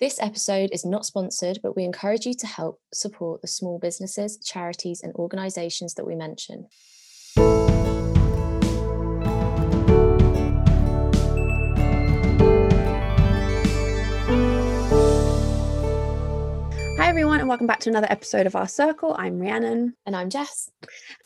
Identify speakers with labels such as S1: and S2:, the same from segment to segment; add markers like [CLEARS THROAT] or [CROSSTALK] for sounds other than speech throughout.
S1: This episode is not sponsored, but we encourage you to help support the small businesses, charities, and organisations that we mention.
S2: Everyone, and welcome back to another episode of Our Circle. I'm Rhiannon.
S1: And I'm Jess.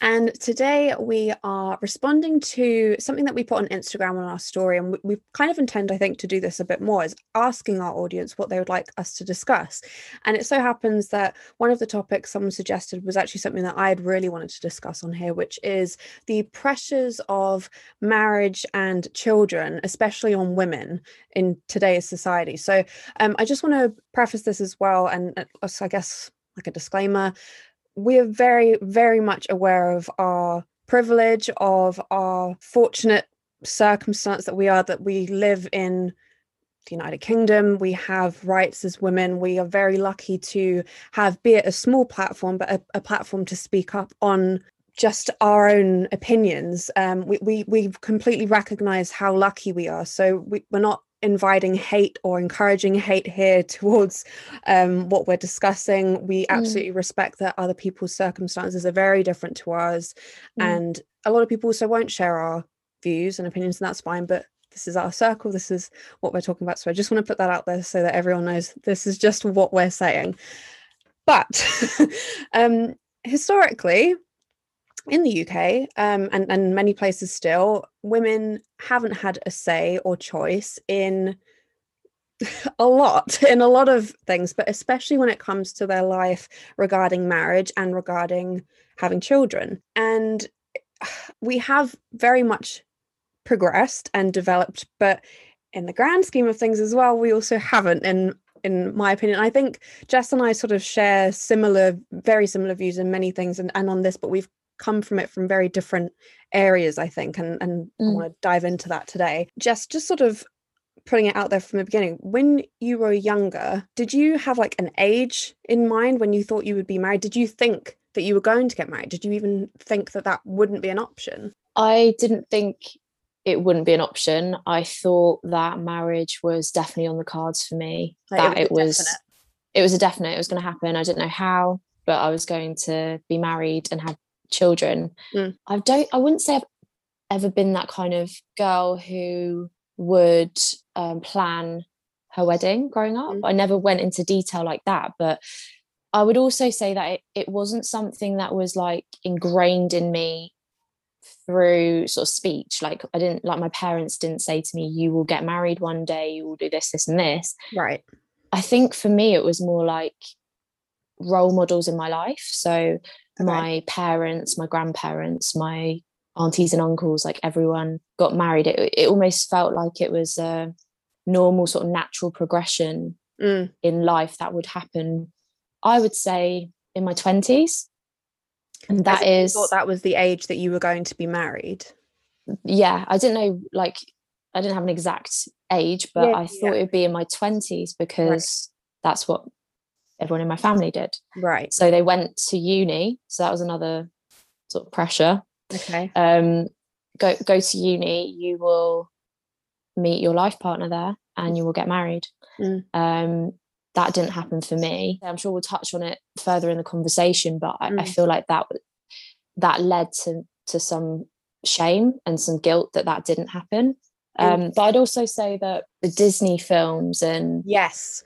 S2: And today we are responding to something that we put on Instagram on our story. And we, we kind of intend, I think, to do this a bit more is asking our audience what they would like us to discuss. And it so happens that one of the topics someone suggested was actually something that I had really wanted to discuss on here, which is the pressures of marriage and children, especially on women in today's society. So um, I just want to preface this as well, and uh, I guess like a disclaimer, we are very, very much aware of our privilege, of our fortunate circumstance that we are, that we live in the United Kingdom. We have rights as women. We are very lucky to have, be it a small platform, but a, a platform to speak up on just our own opinions. Um, we, we we completely recognize how lucky we are. So we, we're not inviting hate or encouraging hate here [LAUGHS] towards um, what we're discussing. We mm. absolutely mm. respect that other people's circumstances are very different to ours. Mm. And a lot of people also won't share our views and opinions, and that's fine. But this is our circle. This is what we're talking about. So I just want to put that out there so that everyone knows this is just what we're saying. But [LAUGHS] um, historically, in the UK um, and, and many places still, women haven't had a say or choice in [LAUGHS] a lot, in a lot of things, but especially when it comes to their life regarding marriage and regarding having children. And [SIGHS] we have very much progressed and developed, but in the grand scheme of things as well, we also haven't in in my opinion. I think Jess and I sort of share similar, very similar views in many things and, and on this, but we've come from it from very different areas i think and and mm. i want to dive into that today. Just just sort of putting it out there from the beginning when you were younger did you have like an age in mind when you thought you would be married? Did you think that you were going to get married? Did you even think that that wouldn't be an option?
S1: I didn't think it wouldn't be an option. I thought that marriage was definitely on the cards for me like that it was, it was it was a definite it was going to happen i didn't know how but i was going to be married and have children. Mm. I don't I wouldn't say I've ever been that kind of girl who would um, plan her wedding growing up. Mm. I never went into detail like that, but I would also say that it, it wasn't something that was like ingrained in me through sort of speech. Like I didn't like my parents didn't say to me, you will get married one day, you will do this, this, and this.
S2: Right.
S1: I think for me it was more like role models in my life. So okay. my parents, my grandparents, my aunties and uncles, like everyone got married. It, it almost felt like it was a normal sort of natural progression mm. in life that would happen. I would say in my 20s. And that is
S2: thought that was the age that you were going to be married.
S1: Yeah, I didn't know like I didn't have an exact age, but yeah, I thought yeah. it would be in my 20s because right. that's what everyone in my family did.
S2: Right.
S1: So they went to uni. So that was another sort of pressure.
S2: Okay.
S1: Um, go go to uni. You will meet your life partner there, and you will get married. Mm. Um, that didn't happen for me. I'm sure we'll touch on it further in the conversation, but I, mm. I feel like that that led to to some shame and some guilt that that didn't happen. Um, but I'd also say that the Disney films and
S2: yes,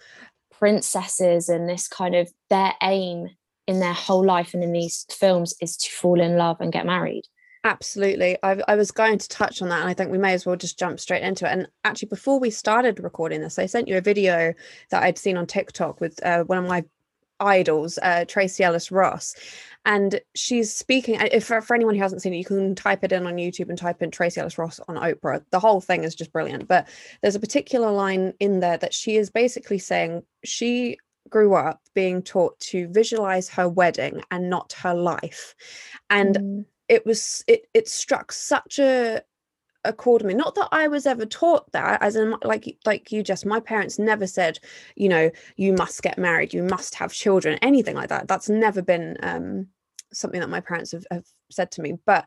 S1: princesses and this kind of their aim in their whole life and in these films is to fall in love and get married.
S2: Absolutely. I, I was going to touch on that and i think we may as well just jump straight into it. And actually before we started recording this i sent you a video that i'd seen on tiktok with uh, one of my idols uh, tracee ellis ross. And she's speaking if for, for, anyone who hasn't seen it you can type it in on youtube and type in Tracee ellis ross on oprah. The whole thing is just brilliant. But there's a particular line in there that she is basically saying she grew up being taught to visualize her wedding and not her life. And mm. it was it it struck such a a chord me. Not that i was ever taught that as in like like you just my parents never said you know you must get married you must have children anything like that. That's never been um something that my parents have, have said to me. But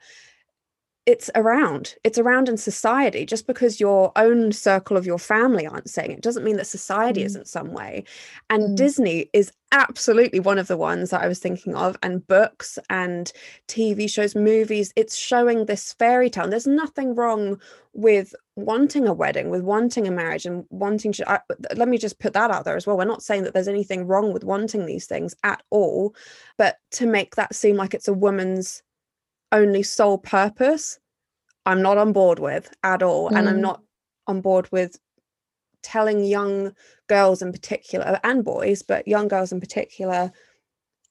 S2: it's around. It's around in society. Just because your own circle of your family aren't saying it doesn't mean that society mm. isn't some way. And mm. disney is absolutely one of the ones that i was thinking of and books and tv shows movies. It's showing this fairy tale. And there's nothing wrong with wanting a wedding with wanting a marriage and wanting to I, let me just put that out there as well. We're not saying that there's anything wrong with wanting these things at all but to make that seem like it's a woman's only sole purpose i'm not on board with at all mm. and i'm mm. not on board with telling young girls in particular and boys but young girls in particular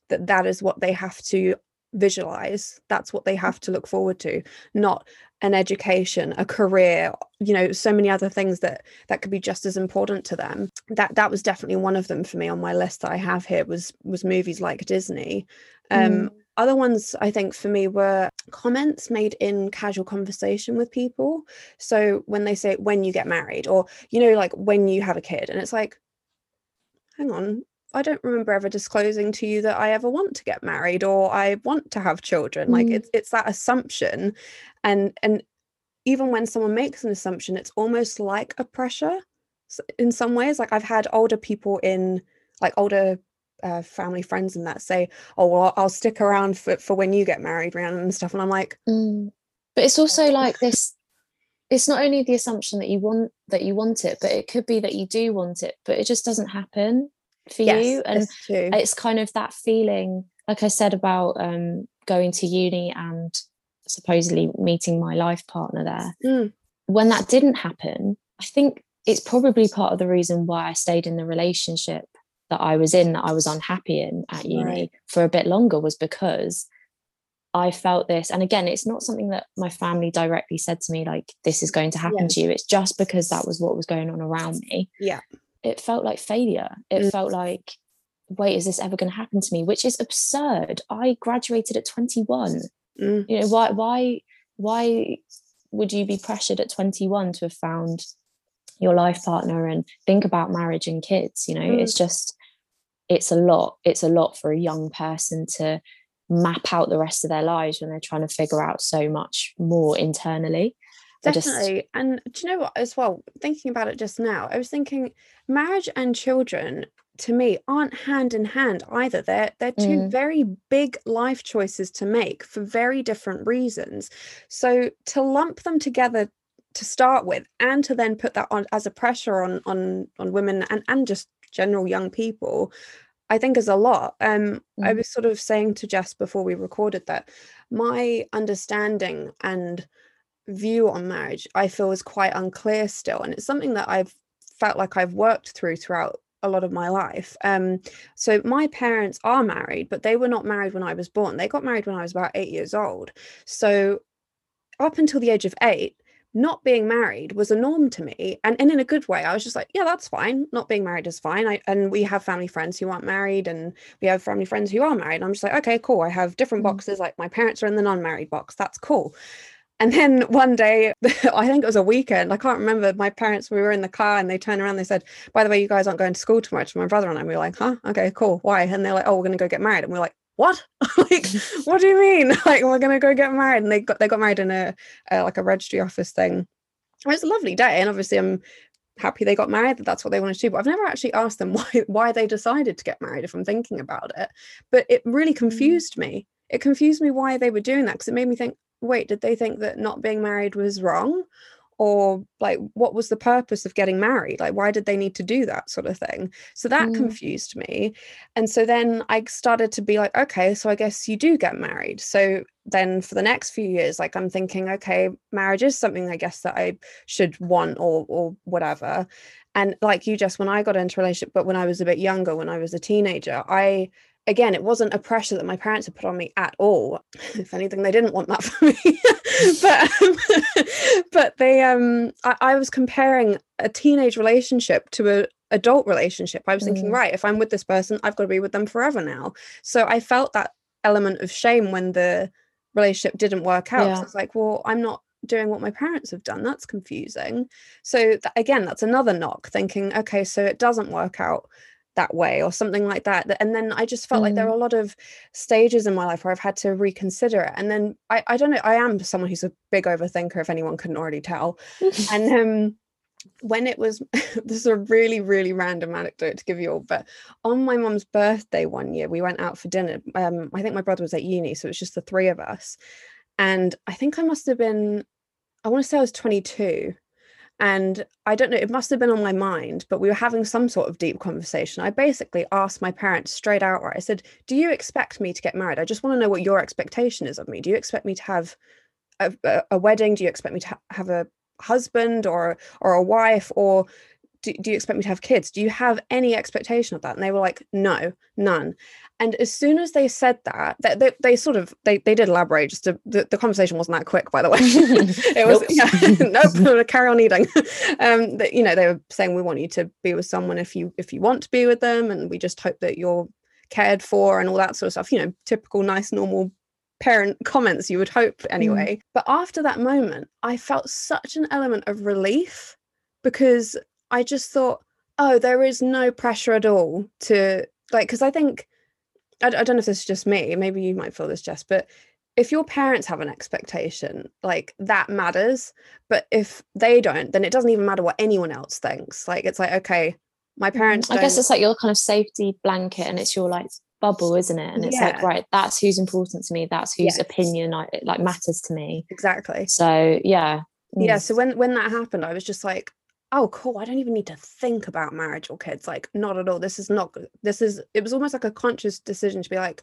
S2: that that is what they have to visualize that's what they have to look forward to not an education a career you know so many other things that that could be just as important to them that that was definitely one of them for me on my list that i have here was was movies like disney um mm. Other ones I think for me were comments made in casual conversation with people. So when they say when you get married, or you know, like when you have a kid, and it's like, hang on, I don't remember ever disclosing to you that I ever want to get married or I want to have children. Mm. Like it's it's that assumption. And and even when someone makes an assumption, it's almost like a pressure in some ways. Like I've had older people in like older uh, family friends and that say, "Oh, well, I'll stick around for for when you get married, Rhiannon," and stuff. And I'm like,
S1: mm. but it's also like this. It's not only the assumption that you want that you want it, but it could be that you do want it, but it just doesn't happen for yes, you. And it's kind of that feeling, like I said about um, going to uni and supposedly meeting my life partner there.
S2: Mm.
S1: When that didn't happen, I think it's probably part of the reason why I stayed in the relationship that I was in that I was unhappy in at uni right. for a bit longer was because I felt this. And again, it's not something that my family directly said to me, like, this is going to happen to you. It's just because that was what was going on around me.
S2: Yeah.
S1: It felt like failure. It mm. felt like, wait, is this ever going to happen to me? Which is absurd. I graduated at 21.
S2: Mm.
S1: You know, why, why, why would you be pressured at 21 to have found your life partner and think about marriage and kids? You know, mm. it's just, it's a lot it's a lot for a young person to map out the rest of their lives when they're trying to figure out so much more internally.
S2: Definitely just... and do you know what as well thinking about it just now i was thinking marriage and children to me aren't hand in hand either. They're they're two mm. very big life choices to make for very different reasons. So to lump them together to start with and to then put that on as a pressure on on on women and and just general young people I think is a lot. Um, mm. I was sort of saying to Jess before we recorded that my understanding and view on marriage, I feel, is quite unclear still, and it's something that I've felt like I've worked through throughout a lot of my life. Um, so my parents are married, but they were not married when I was born. They got married when I was about eight years old. So up until the age of eight, not being married was a norm to me and, and in a good way. I was just like yeah that's fine. Not being married is fine. I, and we have family friends who aren't married and we have family friends who are married. And i'm just like okay cool. I have different mm. boxes like my parents are in the non-married box. That's cool. And then [LAUGHS] one day [LAUGHS] i think it was a weekend i can't remember my parents we were in the car and they turned around they said by the way you guys aren't going to school tomorrow. To my brother and i we were like huh? Okay cool. Why? And they're like oh we're going to go get married. And we're like what? [LAUGHS] Like [LAUGHS] what do you mean? [LAUGHS] Like we're gonna go get married. And they got they got married in a, a like a registry office thing. It was a lovely day and obviously i'm happy they got married that that's what they wanted to do but i've never actually asked them why why they decided to get married if i'm thinking about it. But it really mm. confused me. It confused me why they were doing that because it made me think wait did they think that not being married was wrong or like what was the purpose of getting married? Like why did they need to do that sort of thing? So that mm. confused me. And so then i started to be like okay so i guess you do get married. So then for the next few years like i'm thinking okay marriage is something i guess that i should want or or whatever. And like you just when i got into relationship but when i was a bit younger when i was a teenager i again, it wasn't a pressure that my parents had put on me at all. [LAUGHS] If anything, they didn't want that for me. [LAUGHS] but um, [LAUGHS] but they um I, I, was comparing a teenage relationship to a adult relationship. I was thinking, mm. right, if I'm with this person, I've got to be with them forever now. So I felt that element of shame when the relationship didn't work out. Yeah. It's like, well, I'm not doing what my parents have done. That's confusing. So th- again, that's another knock. Thinking, okay, so it doesn't work out that way or something like that and then i just felt mm. like there are mm. a lot of stages in my life where i've had to reconsider it and then i i don't know i am someone who's a big overthinker if anyone couldn't already tell and [LAUGHS] um when it was [LAUGHS] this is a really really random anecdote to give you all but on my mum's birthday one year we went out for dinner um i think my brother was at uni so it was just the three of us and i think i must have been i want to say i was 22 and I don't know, it must have been on my mind, but we were having some sort of deep conversation. I basically asked my parents straight out, I said, Do you expect me to get married? I just want to know what your expectation is of me. Do you expect me to have a, a, a wedding? Do you expect me to ha- have a husband or or a wife? Or do, do you expect me to have kids? Do you have any expectation of that? And they were like, No, none. And as soon as they said that, they, they, they sort of they, they did elaborate. Just to, the, the conversation wasn't that quick, by the way. [LAUGHS] it was nope. yeah, [LAUGHS] [LAUGHS] nope. carry on eating. Um, that you know they were saying we want you to be with someone if you if you want to be with them, and we just hope that you're cared for and all that sort of stuff. You know, typical nice normal parent comments you would hope anyway. Mm. But after that moment, I felt such an element of relief because I just thought, oh, there is no pressure at all to like because I think I, I don't know if this is just me maybe you might feel this Jess but if your parents have an expectation like that matters but if they don't then it doesn't even matter what anyone else thinks. Like it's like okay my mm, parents
S1: i guess it's like your kind of safety blanket and it's your like bubble isn't it? And it's yeah. like right that's who's important to me that's whose yes. opinion I, like matters to me.
S2: Exactly.
S1: So yeah.
S2: Yeah so when when that happened i was just like oh cool i don't even need to think about marriage or kids like not at all this is not this is it was almost like a conscious decision to be like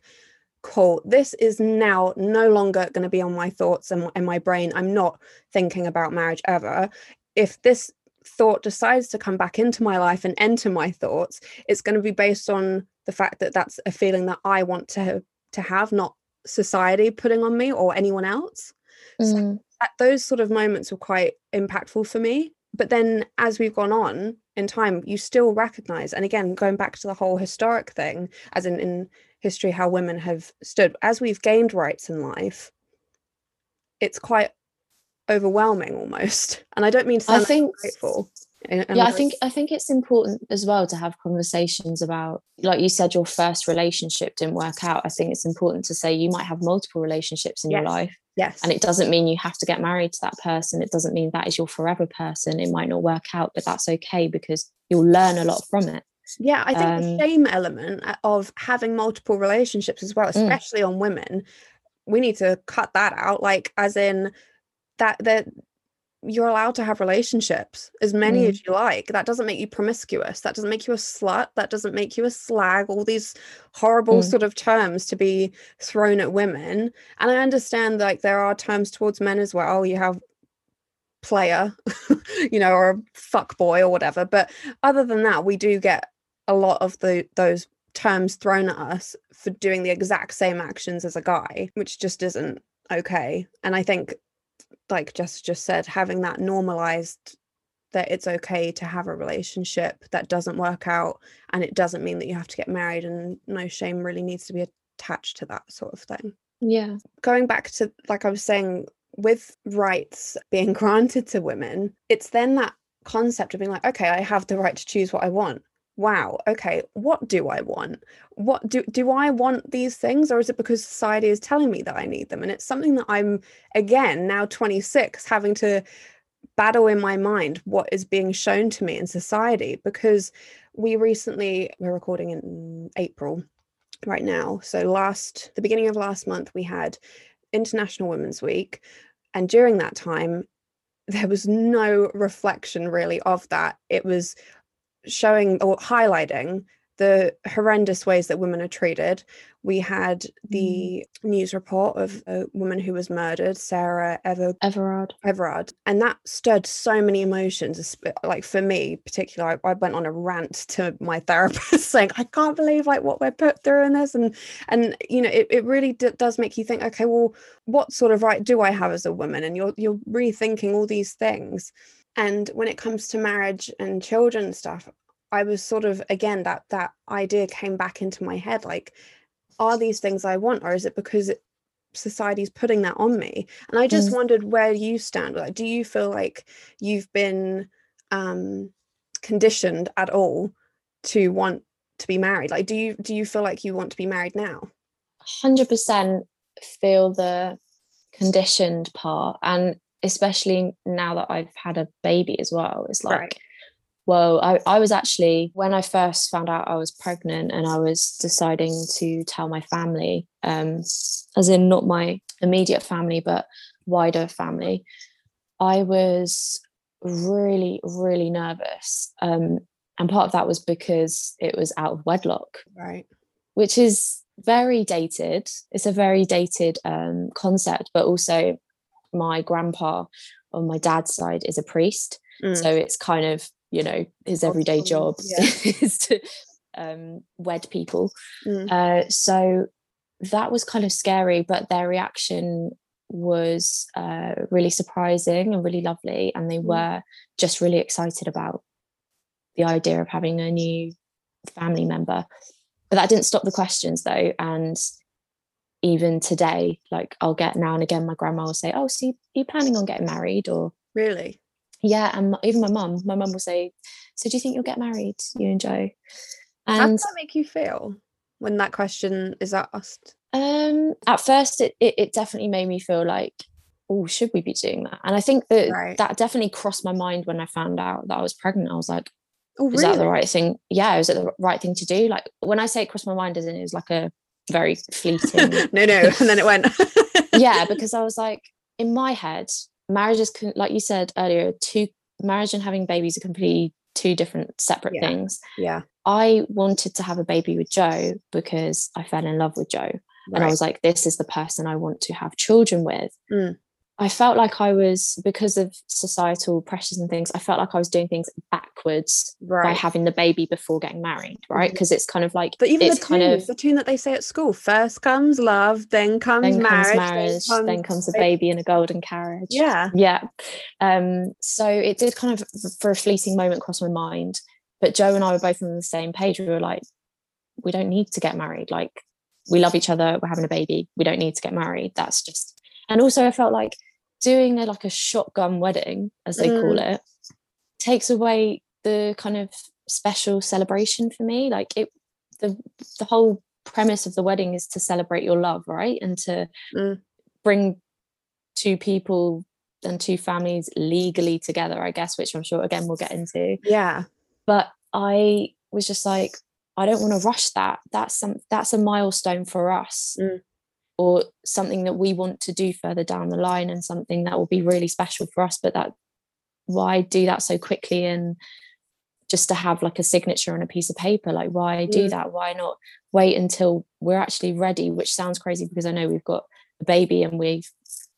S2: cool this is now no longer going to be on my thoughts and, and my brain i'm not thinking about marriage ever. If this thought decides to come back into my life and enter my thoughts it's going to be based on the fact that that's a feeling that i want to to have not society putting on me or anyone else. Mm. so those sort of moments were quite impactful for me but then as we've gone on in time you still recognize and again going back to the whole historic thing as in in history how women have stood as we've gained rights in life it's quite overwhelming almost [LAUGHS] and i don't mean to sound
S1: I think, grateful eh, yeah i think i think it's important as well to have conversations about like you said your first relationship didn't work out i think it's important to say you might have multiple relationships in yes. your life
S2: Yes.
S1: And it doesn't mean you have to get married to that person. It doesn't mean that is your forever person. It might not work out, but that's okay because you'll learn a lot from it.
S2: Yeah, I think um, the shame element uh, of having multiple relationships as well, mm. especially mm. on women, we need to cut that out. Like, as in that that you're allowed to have relationships as many mm. as you like. That doesn't make you promiscuous. That doesn't make you a slut. That doesn't make you a slag. All these horrible mm. sort of terms to be thrown at women. And i understand like there are terms towards men as well. You have player [LAUGHS] you know or fuck boy or whatever. But other than that we do get a lot of the those terms thrown at us for doing the exact same actions as a guy which just isn't okay. And i think like Jess just said, having that normalized that it's okay to have a relationship that doesn't work out and it doesn't mean that you have to get married and no shame really needs to be attached to that sort of thing.
S1: Yeah.
S2: Going back to like I was saying with rights being [LAUGHS] granted to women, it's then that concept of being like okay, I have the right to choose what I want wow okay what do i want? What do do i want these things or is it because society is telling me that i need them? And it's something that i'm again now 26 having to battle in my mind what is being shown to me in society because we recently we're recording in april right now so last the beginning of last month we had international women's week and during that time there was no reflection really of that. It was showing or highlighting the horrendous ways that women are treated. We had the mm. news report of a woman who was murdered, Sarah Ever-
S1: Everard.
S2: Everard. And that stirred so many emotions. Like for me, particularly, I, I went on a rant to my [LAUGHS] therapist saying, I can't believe like what we're put through in this. And, and you know, it, it really d- does make you think, okay, well, what sort of right do I have as a woman? And you're, you're rethinking all these things. And when it comes to marriage and children stuff, I was sort of again that that idea came back into my head like are these things I want or is it because it, society's putting that on me? And I just mm. wondered where you stand. Like do you feel like you've been um conditioned at all to want to be married? Like do you do you feel like you want to be married now?
S1: 100% feel the conditioned part. And especially now that I've had a baby as well it's like right. well I, I was actually when I first found out I was pregnant and I was deciding to tell my family um as in not my immediate family but wider family I was really really nervous um and part of that was because it was out of wedlock.
S2: Right.
S1: Which is very dated. It's a very dated um, concept but also my grandpa on my dad's side is a priest mm. so it's kind of you know his everyday job yeah. [LAUGHS] is to um, wed people mm. uh, so that was kind of scary but their reaction was uh, really surprising and really lovely and they mm. were just really excited about the idea of having a new family member. But that didn't stop the questions though. And even today, like I'll get now and again, my grandma will say, Oh, so you, are you planning on getting married? Or
S2: really?
S1: Yeah. And even my mum, my mum will say, So do you think you'll get married, you and Joe?
S2: And how does that make you feel when that question is asked?
S1: Um, at first it, it, it definitely made me feel like, oh, should we be doing that? And I think that right. that definitely crossed my mind when I found out that I was pregnant. I was like, Oh, really? Is that the right thing? Yeah, is it the right thing to do? Like when I say it crossed my mind, as in it was like a very fleeting. [LAUGHS]
S2: no, no, [LAUGHS] and then it went. [LAUGHS]
S1: yeah, because I was like, in my head, marriage is like you said earlier, two marriage and having babies are completely two different separate
S2: yeah.
S1: things.
S2: Yeah.
S1: I wanted to have a baby with Joe because I fell in love with Joe. Right. And I was like, this is the person I want to have children with.
S2: Mm.
S1: I felt like I was because of societal pressures and things. I felt like I was doing things backwards right. by having the baby before getting married, right? Because mm-hmm. it's kind of like,
S2: but even it's the tune, kind of the tune that they say at school: first comes love, then comes then marriage,
S1: comes marriage, then comes, then comes a baby in a golden carriage.
S2: Yeah,
S1: yeah. Um, so it did kind of for a fleeting moment cross my mind, but Joe and I were both on the same page. We were like, we don't need to get married. Like, we love each other. We're having a baby. We don't need to get married. That's just. And also, I felt like doing a, like a shotgun wedding, as they mm. call it, takes away the kind of special celebration for me. Like it, the the whole premise of the wedding is to celebrate your love, right, and to
S2: mm.
S1: bring two people and two families legally together. I guess, which I'm sure again we'll get into.
S2: Yeah,
S1: but I was just like, I don't want to rush that. That's some that's a milestone for us.
S2: Mm
S1: or something that we want to do further down the line and something that will be really special for us but that why do that so quickly and just to have like a signature on a piece of paper? Like why do mm. that? Why not wait until we're actually ready? Which sounds crazy because i know we've got a baby and we've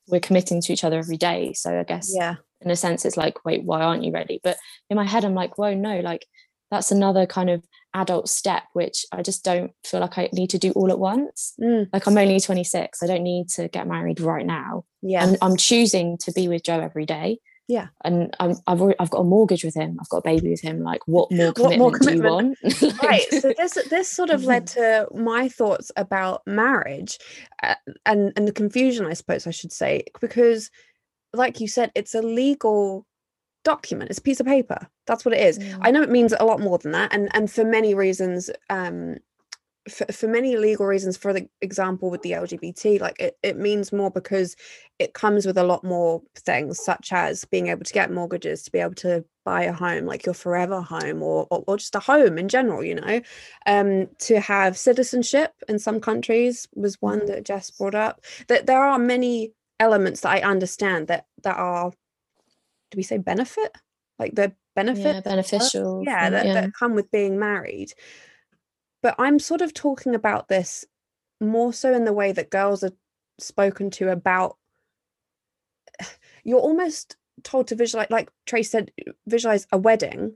S1: we're committing to each other every day. So i guess
S2: yeah.
S1: in a sense it's like wait why aren't you ready? But in my head i'm like whoa no like that's another kind of adult step which i just don't feel like i need to do all at once.
S2: Mm.
S1: like i'm only 26 i don't need to get married right now.
S2: Yeah.
S1: And i'm choosing to be with joe every day.
S2: Yeah.
S1: And i have I've got a mortgage with him i've got a baby with him like what more commitment, what more commitment? do you want? [LAUGHS]
S2: Right so this this sort of led [LAUGHS] to my thoughts about marriage uh, and and the confusion i suppose i should say because like you said it's a legal document. It's a piece of paper. That's what it is. Mm. i know it means a lot more than that and and for many reasons um for, for many legal reasons for the example with the lgbt like it, it means more because it comes with a lot more things such as being able to get mortgages to be able to buy a home like your forever home or, or, or just a home in general you know? Um to have citizenship in some countries was one mm. that jess brought up. That there are many elements that i understand that that are do we say benefit? Like the benefit,
S1: yeah, beneficial,
S2: yeah, that, yeah. that come with being married. But I'm sort of talking about this more so in the way that girls are spoken to about. [SIGHS] You're almost told to visualize, like Trace said, visualize a wedding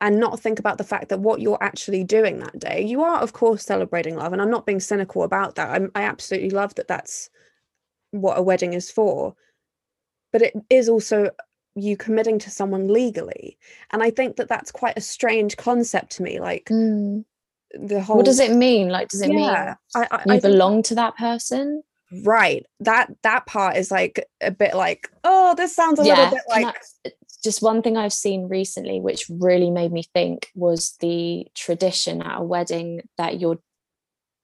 S2: and not think about the fact that what you're actually doing that day you are of course celebrating love and i'm not being cynical about that I'm, i absolutely love that that's what a wedding is for but it is also you committing to someone legally. And i think that that's quite a strange concept to me like
S1: mm.
S2: the whole
S1: what does it mean? Like does it yeah, mean I, I, you I belong to that person?
S2: Right. That that part is like a bit like oh this sounds a yeah, little bit like
S1: just one thing I've seen recently, which really made me think, was the tradition at a wedding that your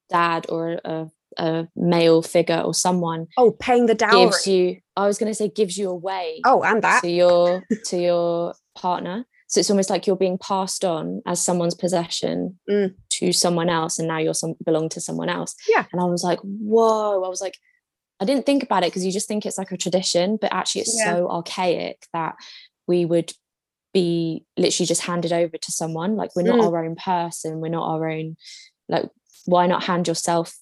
S1: dad or a, a male figure or someone
S2: oh paying the dowry.
S1: gives you I was going to say gives you away
S2: oh and that.
S1: to your to your partner. So it's almost like you're being passed on as someone's possession
S2: mm.
S1: to someone else and now you're some belong to someone else.
S2: Yeah.
S1: And I was like whoa. I was like I didn't think about it because you just think it's like a tradition but actually it's yeah. so archaic that we would be literally just handed over to someone. Like we're not mm. our own person. We're not our own like why not hand yourself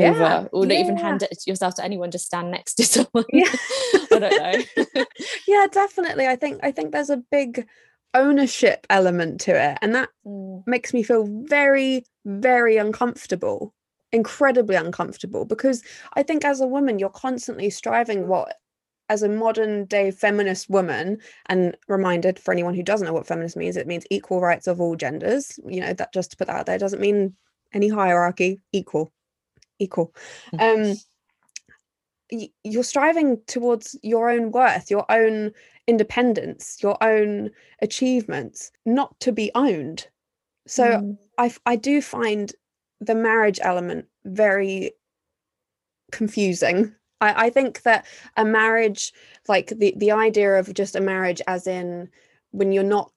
S1: yeah. over or not yeah. even hand it yourself to anyone just stand next to [LAUGHS] [LAUGHS] someone
S2: yeah [LAUGHS]
S1: i don't
S2: know yeah definitely i think i think there's a big ownership element to it and that mm. makes me feel very very uncomfortable incredibly uncomfortable because i think as a woman you're constantly striving what as a modern day feminist woman and reminded for anyone who doesn't know what feminist means it means equal rights of all genders you know that just to put that out there doesn't mean any hierarchy equal equal. Um you're striving towards your own worth your own independence your own achievements not to be owned. So mm. i i do find the marriage element very confusing. I, I think that a marriage like the the idea of just a marriage as in when you're not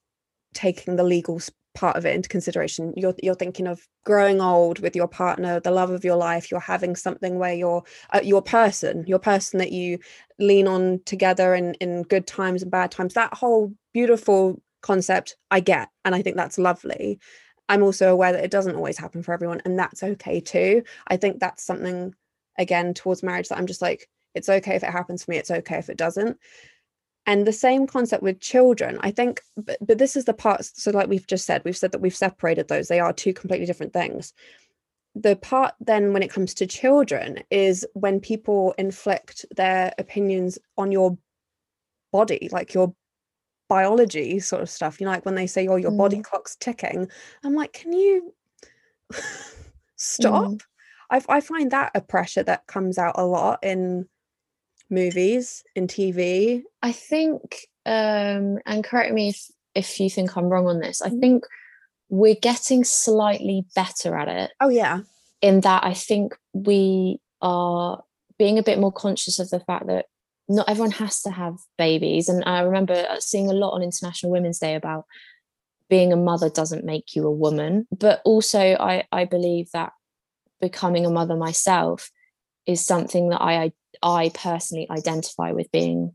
S2: taking the legal part of it into consideration. You're you're thinking of growing old with your partner the love of your life you're having something where you're uh, your person your person that you lean on together in in good times and bad times. That whole beautiful concept i get and i think that's lovely. I'm also aware that it doesn't always happen for everyone and that's okay too. I think that's something again towards marriage that i'm just like it's okay if it happens for me it's okay if it doesn't and the same concept with children. I think but, but this is the part so like we've just said we've said that we've separated those. They are two completely different things. The part then when it comes to children is when people inflict their opinions on your body like your biology sort of stuff. You know like when they say oh your mm. body clock's ticking. I'm like can you [LAUGHS] stop? Mm. I, I find that a pressure that comes out a lot in movies and TV?
S1: I think, um, and correct me if, if you think I'm wrong on this, I mm-hmm. think we're getting slightly better at it.
S2: Oh, yeah.
S1: In that I think we are being a bit more conscious of the fact that not everyone has to have babies. And I remember seeing a lot on International Women's Day about being a mother doesn't make you a woman. But also, I, I believe that becoming a mother myself is something that I I personally identify with being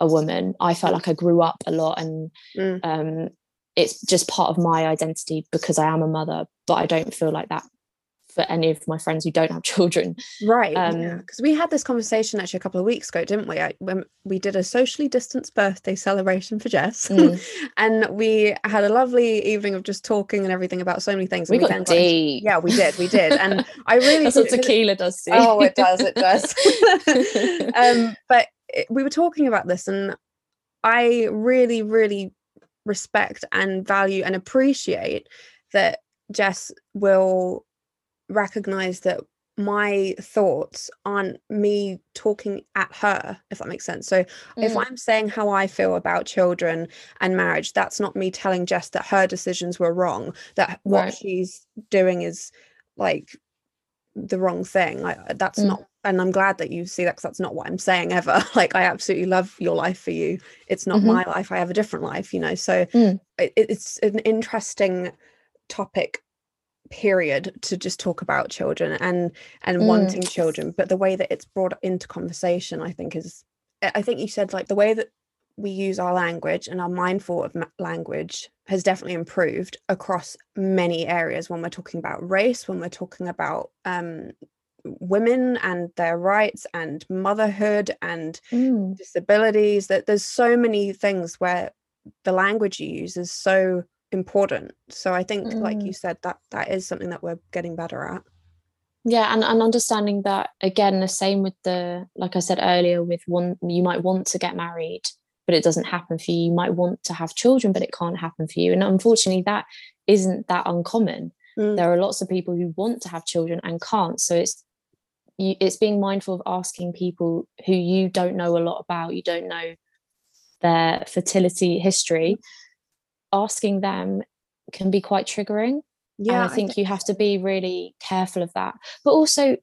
S1: a woman. I felt like I grew up a lot and mm. um, it's just part of my identity because I am a mother, but I don't feel like that for any of my friends who don't have children.
S2: Right. Um, yeah. Because we had this conversation actually a couple of weeks ago, didn't we? I, when we did a socially distanced birthday celebration for Jess, [LAUGHS] mm. and we had a lovely evening of just talking and everything about so many things.
S1: We, we got deep.
S2: yeah, we did. We did. And I really
S1: That's what tequila does
S2: See. Oh, it does. It does. [LAUGHS] um, but it, we were talking about this, and I really, really respect and value and appreciate that Jess will recognize that my thoughts aren't me talking at her if that makes sense so mm. if i'm saying how i feel about children and marriage that's not me telling jess that her decisions were wrong that what right. she's doing is like the wrong thing I, that's mm. not and i'm glad that you see that because that's not what i'm saying ever [LAUGHS] like i absolutely love your life for you it's not mm-hmm. my life i have a different life you know so mm. it, it's an interesting topic period to just talk about children and and mm. wanting children but the way that it's brought into conversation i think is i think you said like the way that we use our language and are mindful of language has definitely improved across many areas when we're talking about race when we're talking about um, women and their rights and motherhood and mm. disabilities that there's so many things where the language you use is so important. So i think mm. like you said that that is something that we're getting better at.
S1: Yeah and, and understanding that again the same with the like i said earlier with one you might want to get married but it doesn't happen for you. You might want to have children but it can't happen for you. And unfortunately that isn't that uncommon. Mm. there are lots of people who want to have children and can't. So it's you, it's being mindful of asking people who you don't know a lot about you don't know their fertility history asking them can be quite triggering yeah and i think I you have to be really careful of that but also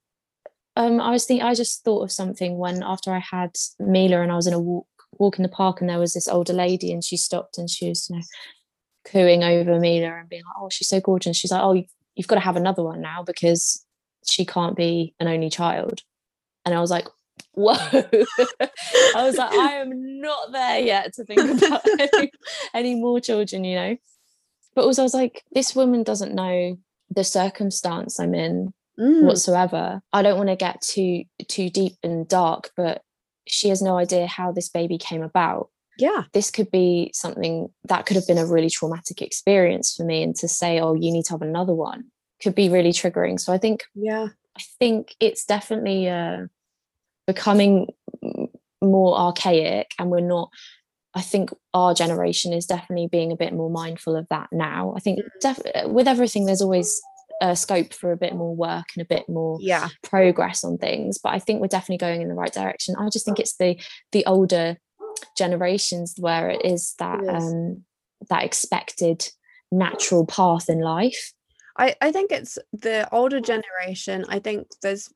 S1: um i was thinking i just thought of something when after i had mila and i was in a walk walk in the park and there was this older lady and she stopped and she was you know cooing over Mila and being like, oh, she's so gorgeous. She's like, oh, you've got to have another one now because she can't be an only child. And I was like, whoa. [LAUGHS] I was like, I am not there yet to think [LAUGHS] about any, [LAUGHS] any more children, you know. But also, I was like, this woman doesn't know the circumstance I'm in mm. whatsoever. I don't want to get too too deep and dark, but she has no idea how this baby came about
S2: yeah
S1: this could be something that could have been a really traumatic experience for me and to say oh you need to have another one could be really triggering so i think
S2: yeah
S1: i think it's definitely uh, becoming more archaic and we're not i think our generation is definitely being a bit more mindful of that now i think mm. def- with everything there's always a scope for a bit more work and a bit more
S2: yeah
S1: progress on things but i think we're definitely going in the right direction i just think it's the the older generations where it is that it is. um that expected natural path in life
S2: I, I think it's the older generation i think there's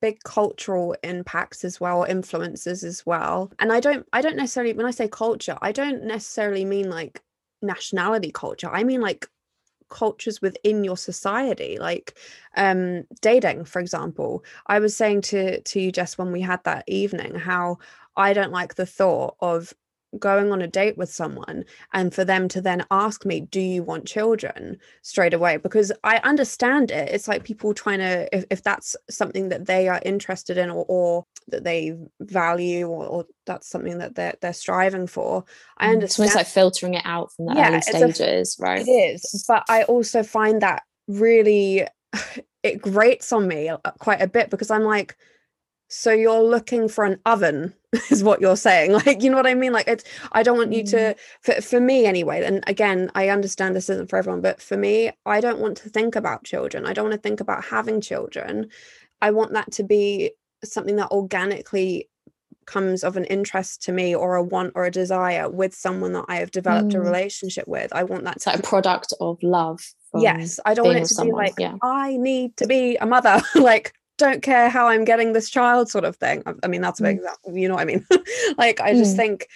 S2: big cultural impacts as well influences as well. And i don't i don't necessarily when i say culture i don't necessarily mean like nationality culture. I mean like cultures within your society like um dating for example. I was saying to to you just when we had that evening how I don't like the thought of going on a date with someone and for them to then ask me do you want children? straight away because i understand it. It's like people trying to if, if that's something that they are interested in or, or that they value or, or, that's something that they're, they're striving for i understand
S1: so it's like filtering it out from the yeah, early stages a, right?
S2: it is but i also find that really [SIGHS] it grates on me uh, quite a bit because i'm like so you're looking for an oven [LAUGHS] is what you're saying [LAUGHS] like you know what i mean like it's i don't want you to mm. for, for me anyway and again i understand this isn't for everyone but for me i don't want to think about children i don't want to think about having children i want that to be something that organically comes of an interest to me or a want or a desire with someone that I have developed mm. a relationship with. I want that
S1: to like a product of love.
S2: Yes. I don't want it to someone. be like, yeah. I need to be a mother. [LAUGHS] like don't care how I'm getting this child sort of thing. I, I mean, that's a big mm. example, you know what I mean? [LAUGHS] like, I just mm. think.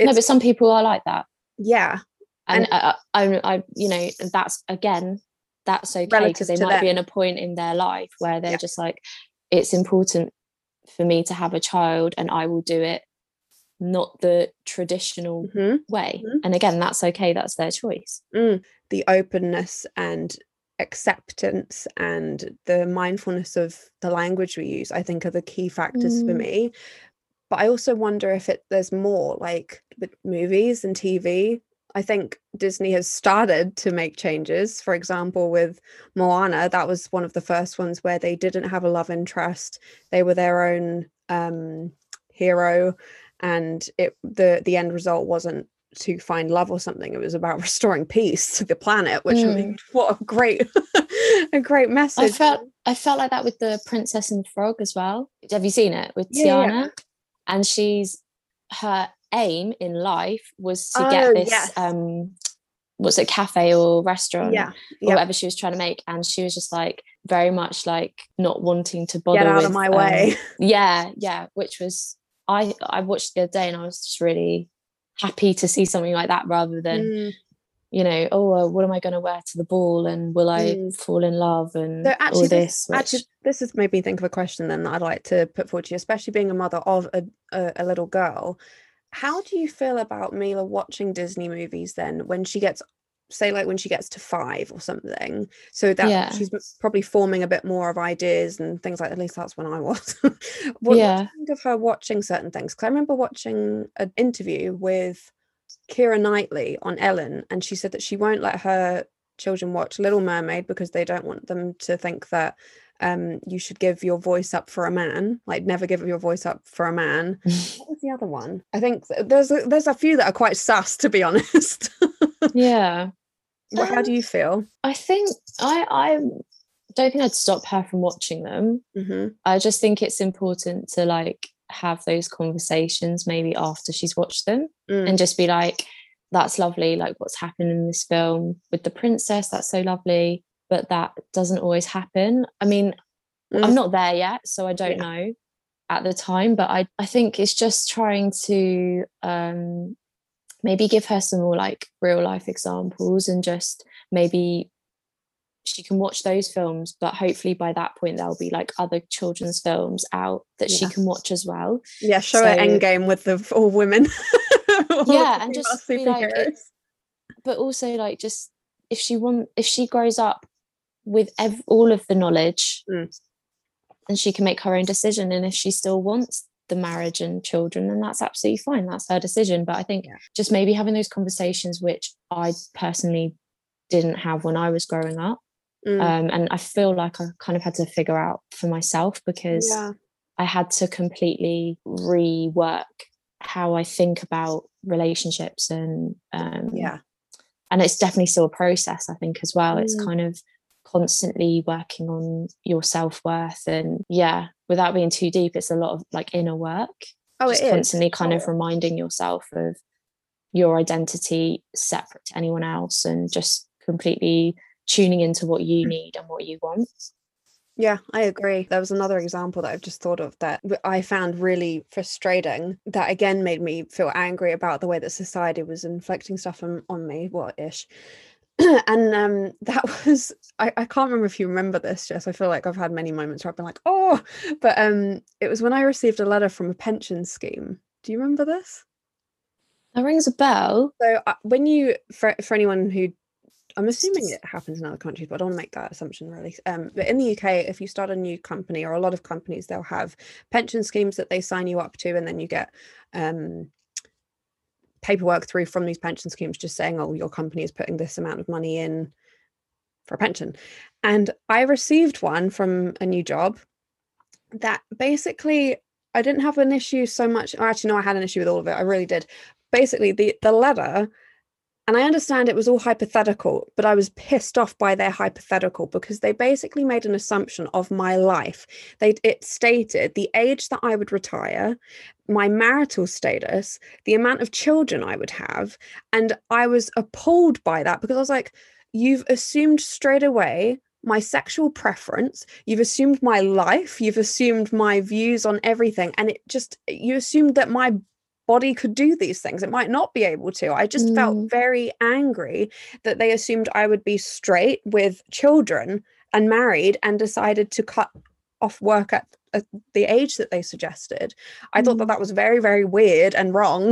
S1: no, but some people are like that.
S2: Yeah.
S1: And, and I, I, I, you know, that's again, that's okay because they might them. be in a point in their life where they're yeah. just like, it's important for me to have a child and I will do it not the traditional mm-hmm. way. Mm-hmm. And again, that's okay, that's their choice.
S2: Mm. The openness and acceptance and the mindfulness of the language we use i think are the key factors mm. for me. But i also wonder if it there's more like with movies and tv i think disney has started to make changes. For example with moana that was one of the first ones where they didn't have a love interest. They were their own um hero and it the the end result wasn't to find love or something. It was about [LAUGHS] restoring peace to the planet, which mm. I mean, what a great, [LAUGHS] a great message. I
S1: felt I felt like that with the Princess and the Frog as well. Have you seen it with yeah, Tiana? Yeah. And she's her aim in life was to oh, get this yes. um what's it cafe or restaurant
S2: yeah,
S1: or whatever she was trying to make and she was just like very much like not wanting to bother
S2: get out
S1: with,
S2: of my um, way [LAUGHS]
S1: yeah yeah which was i i watched the other day and i was just really happy to see something like that rather than mm. you know oh uh, what am i going to wear to the ball and will i mm. fall in love and so actually, all this, this
S2: which... actually this has made me think of a question then that i'd like to put forward to you especially being a mother of a, a, a little girl how do you feel about Mila watching Disney movies then when she gets say like when she gets to five or something. So that yeah. she's probably forming a bit more of ideas and things like at least that's when i was. [LAUGHS] What yeah. do you think of her watching certain things? Because i remember watching an interview with keira knightley on ellen and she said that she won't let her children watch little mermaid because they don't want them to think that um, you should give your voice up for a man like never give your voice up for a man. [LAUGHS] What was the other one? I think there's a, there's a few that are quite sus to be honest. [LAUGHS]
S1: Yeah
S2: well, how do you feel?
S1: I think I I don't think I'd stop her from watching them.
S2: Mm-hmm.
S1: I just think it's important to like have those conversations maybe after she's watched them
S2: Mm.
S1: and just be like, that's lovely, like what's happened in this film with the princess, that's so lovely. But that doesn't always happen. I mean,
S2: Mm.
S1: I'm not there yet, so I don't
S2: Yeah.
S1: know at the time, but I, I think it's just trying to um maybe give her some more like real life examples and just maybe she can watch those films but hopefully by that point there'll be like other children's films out that she can watch as well.
S2: Yeah show her
S1: So-
S2: endgame with the all women. [LAUGHS] All
S1: Yeah, and just be like, it- but also like just if she want if she grows up with ev- all of the knowledge
S2: Mm.
S1: and she can make her own decision and if she still wants the marriage and children then that's absolutely fine that's her decision but i think
S2: Yeah.
S1: just maybe having those conversations which i personally didn't have when i was growing up
S2: Mm.
S1: um, and i feel like i kind of had to figure out for myself because
S2: yeah
S1: I had to completely rework how I think about relationships and um,
S2: yeah
S1: and it's definitely still a process I think as well. It's
S2: Mm.
S1: kind of constantly working on your self worth and yeah, without being too deep, it's a lot of like inner work.
S2: oh
S1: just
S2: it is
S1: constantly kind of reminding yourself of your identity separate to anyone else and just completely tuning into what you mm. need and what you want.
S2: Yeah, I agree. There was another example that I've just thought of that I found really frustrating. That again made me feel angry about the way that society was inflicting stuff on, on me, what ish. [CLEARS THROAT] and um, that [LAUGHS] was I, I can't remember if you remember this, Jess. I feel like I've had many moments where I've been like, oh, but um, it was when I received a letter from a pension scheme. Do you remember this?
S1: That rings a bell.
S2: So uh, when you for for anyone who I'm assuming it happens in other countries, but I don't make that assumption really. Um, but in the UK, if you start a new company or a lot of companies, they'll have pension schemes that they sign you up to, and then you get um, paperwork through from these pension schemes just saying, "Oh, your company is putting this amount of money in for a pension." And I received one from a new job that basically I didn't have an issue so much. Or actually, no, I had an issue with all of it. I really did. Basically, the the letter and I understand it was all hypothetical, but I was pissed off by their hypothetical because they basically made an assumption of my life. They it stated the age that I would retire, my marital status, the amount of children I would have, and I was appalled by that because I was like, you've assumed straight away my sexual preference, you've assumed my life, you've assumed my views on everything, and it just you assumed that my body could do these things. It might not be able to. I just
S1: Mm.
S2: felt very angry that they assumed I would be straight with children and married and decided to cut off work at, at the age that they suggested. I thought that
S1: Mm.
S2: that was very, very weird and wrong.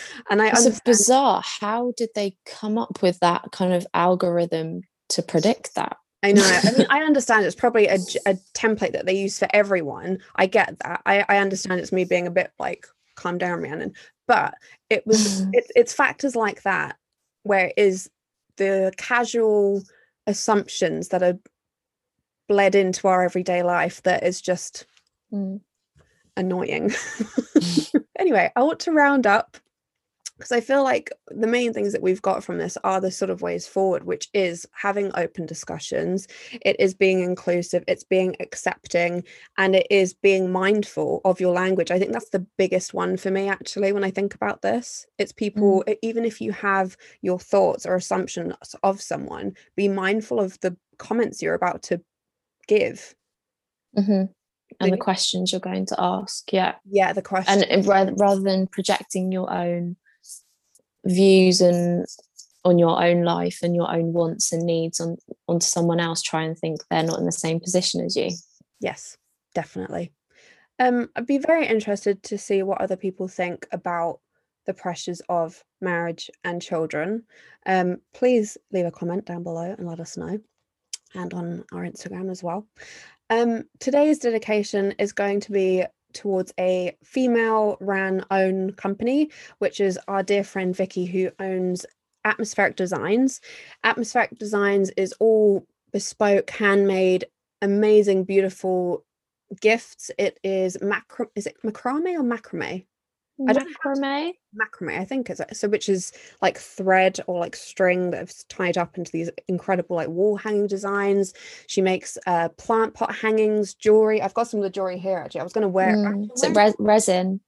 S2: [LAUGHS] and I
S1: It's bizarre. How did they come up with that kind of algorithm to predict that?
S2: I know. I mean, I understand it's probably a template that they use for everyone. I get that. I, I understand it's me being a bit like, calm down, Rhiannon. But it was [SIGHS] it, it's factors like that where it is the casual assumptions that are bled into our everyday life that is just
S1: Mm.
S2: annoying. [LAUGHS] [LAUGHS] anyway, I want to round up because I feel like the main things that we've got from this are the sort of ways forward, which is having open discussions, it is being inclusive, it's being accepting, and it is being mindful of your language. I think that's the biggest one for me, actually, when I think about this. It's people, e- even if you have your thoughts or assumptions of someone, be mindful of the comments you're about to give.
S1: Mhm. And the
S2: The-
S1: questions you're going to ask. Yeah.
S2: yeah, the question.
S1: And rather, rather than projecting your own views and on your own life and your own wants and needs on onto someone else, try and think they're not in the same position as you.
S2: Yes, definitely. Um, I'd be very interested to see what other people think about the pressures of marriage and children. Um, please leave a comment down below and let us know, and on our Instagram as well. Um, today's dedication is going to be towards a female ran own company, which is our dear friend Vicky, who owns Atmospheric Designs. Atmospheric Designs is all bespoke, handmade, amazing, beautiful gifts. It is macro is it macrame or macrame?
S1: Macrame
S2: macrame i think it's so which is like thread or like string that's tied up into these incredible like wall hanging designs she makes uh plant pot hangings jewelry i've got some of the jewelry here actually i was going to wear
S1: mm. is res- resin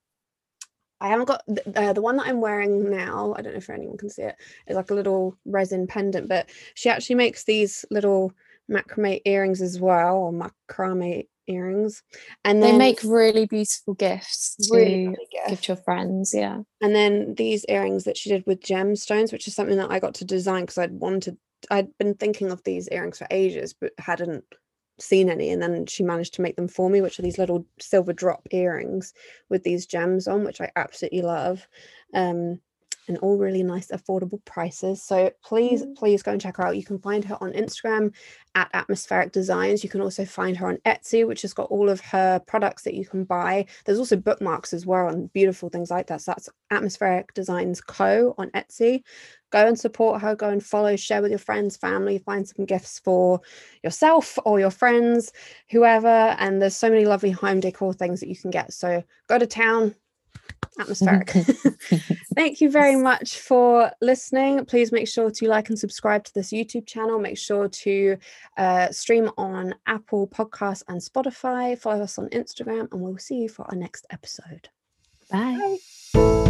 S2: I haven't got the, uh, the one that I'm wearing now. I don't know if anyone can see it. It's like a little resin pendant, but she actually makes these little macrame earrings as well, or macrame earrings.
S1: And they make really beautiful gifts to really give to your friends. Yeah.
S2: And then these earrings that she did with gemstones, which is something that I got to design because I'd wanted, I'd been thinking of these earrings for ages, but hadn't seen any. And then she managed to make them for me, which are these little silver drop earrings with these gems on, which I absolutely love. Um, and all really nice affordable prices. So please mm. please go and check her out. You can find her on instagram at atmospheric designs. You can also find her on etsy which has got all of her products that you can buy. There's also bookmarks as well and beautiful things like that. So that's atmospheric designs co on etsy. Go and support her. Go and follow share with your friends family find some gifts for yourself or your friends whoever. And there's so many lovely home decor things that you can get. So go to town atmospheric. [LAUGHS] Thank you very much for listening. Please make sure to like and subscribe to this YouTube channel. Make sure to uh, stream on Apple Podcasts and Spotify. Follow us on Instagram, and we'll see you for our next episode.
S1: Bye. Bye.